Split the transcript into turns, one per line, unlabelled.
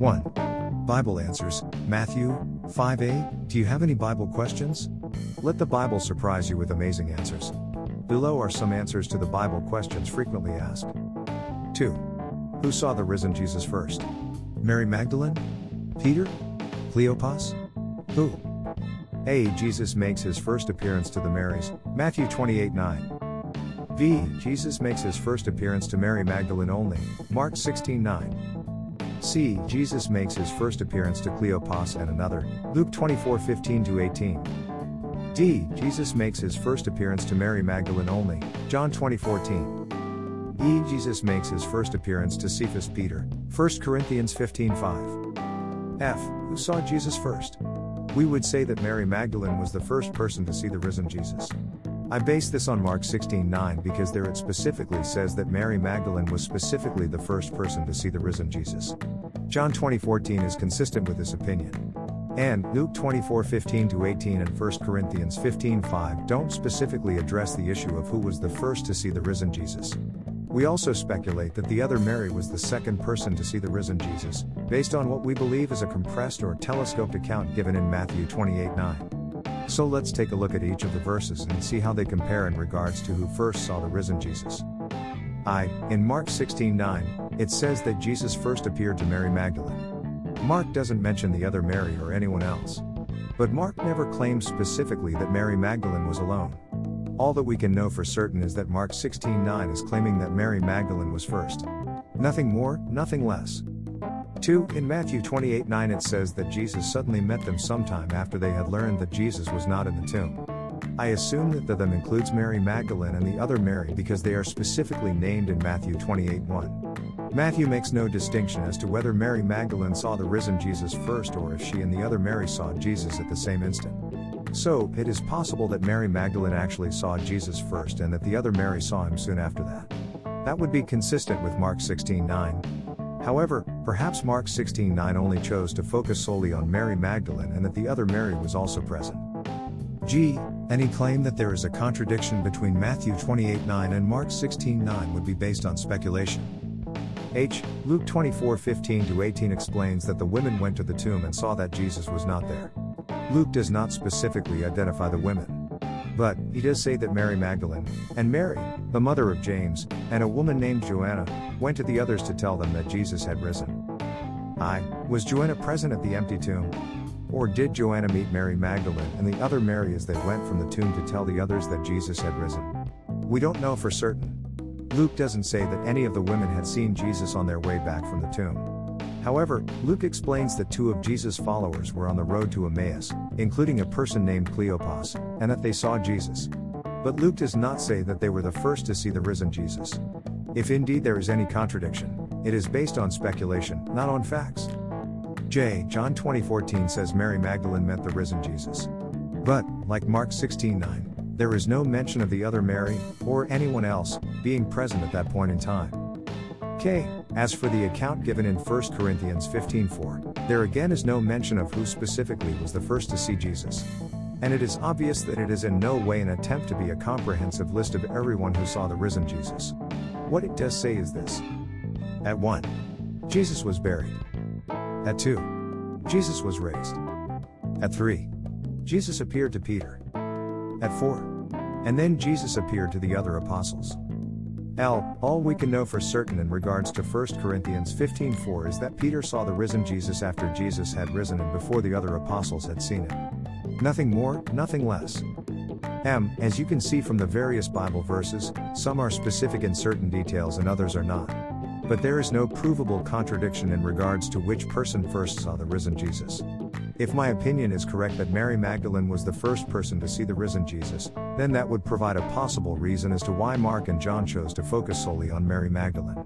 1. Bible answers Matthew 5a. Do you have any Bible questions? Let the Bible surprise you with amazing answers. Below are some answers to the Bible questions frequently asked. 2. Who saw the risen Jesus first? Mary Magdalene? Peter? Cleopas? Who? A. Jesus makes his first appearance to the Marys, Matthew 28 9. V. Jesus makes his first appearance to Mary Magdalene only, Mark 16 9. C. Jesus makes his first appearance to Cleopas and another, Luke 24 15 18. D. Jesus makes his first appearance to Mary Magdalene only, John 20 14. E. Jesus makes his first appearance to Cephas Peter, 1 Corinthians 15 5. F. Who saw Jesus first? We would say that Mary Magdalene was the first person to see the risen Jesus. I base this on Mark 16:9 because there it specifically says that Mary Magdalene was specifically the first person to see the risen Jesus. John 20:14 is consistent with this opinion. And Luke 24:15 18 and 1 Corinthians 15:5 don't specifically address the issue of who was the first to see the risen Jesus. We also speculate that the other Mary was the second person to see the risen Jesus, based on what we believe is a compressed or telescoped account given in Matthew 28:9. So let's take a look at each of the verses and see how they compare in regards to who first saw the risen Jesus. I, in Mark 16:9, it says that Jesus first appeared to Mary Magdalene. Mark doesn't mention the other Mary or anyone else. But Mark never claims specifically that Mary Magdalene was alone. All that we can know for certain is that Mark 16:9 is claiming that Mary Magdalene was first. Nothing more, nothing less. 2. In Matthew 28 9 it says that Jesus suddenly met them sometime after they had learned that Jesus was not in the tomb. I assume that the them includes Mary Magdalene and the other Mary because they are specifically named in Matthew 28 1. Matthew makes no distinction as to whether Mary Magdalene saw the risen Jesus first or if she and the other Mary saw Jesus at the same instant. So, it is possible that Mary Magdalene actually saw Jesus first and that the other Mary saw him soon after that. That would be consistent with Mark 16 9. However, perhaps Mark 16:9 only chose to focus solely on Mary Magdalene and that the other Mary was also present. G. Any claim that there is a contradiction between Matthew 28:9 and Mark 16:9 would be based on speculation. H. Luke 24:15 18 explains that the women went to the tomb and saw that Jesus was not there. Luke does not specifically identify the women. But, he does say that Mary Magdalene, and Mary, the mother of James, and a woman named Joanna, went to the others to tell them that Jesus had risen. I. Was Joanna present at the empty tomb? Or did Joanna meet Mary Magdalene and the other Mary as they went from the tomb to tell the others that Jesus had risen? We don't know for certain. Luke doesn't say that any of the women had seen Jesus on their way back from the tomb. However, Luke explains that two of Jesus' followers were on the road to Emmaus, including a person named Cleopas, and that they saw Jesus. But Luke does not say that they were the first to see the risen Jesus. If indeed there is any contradiction, it is based on speculation, not on facts. J. John 20:14 says Mary Magdalene met the risen Jesus. But, like Mark 16:9, there is no mention of the other Mary, or anyone else, being present at that point in time. K. As for the account given in 1 Corinthians 15:4, there again is no mention of who specifically was the first to see Jesus. And it is obvious that it is in no way an attempt to be a comprehensive list of everyone who saw the risen Jesus. What it does say is this. At 1. Jesus was buried. At 2. Jesus was raised. At 3. Jesus appeared to Peter. At 4. And then Jesus appeared to the other apostles. L. All we can know for certain in regards to 1 Corinthians 15:4 is that Peter saw the risen Jesus after Jesus had risen and before the other apostles had seen him. Nothing more, nothing less. M. As you can see from the various Bible verses, some are specific in certain details and others are not. But there is no provable contradiction in regards to which person first saw the risen Jesus. If my opinion is correct that Mary Magdalene was the first person to see the risen Jesus, then that would provide a possible reason as to why Mark and John chose to focus solely on Mary Magdalene.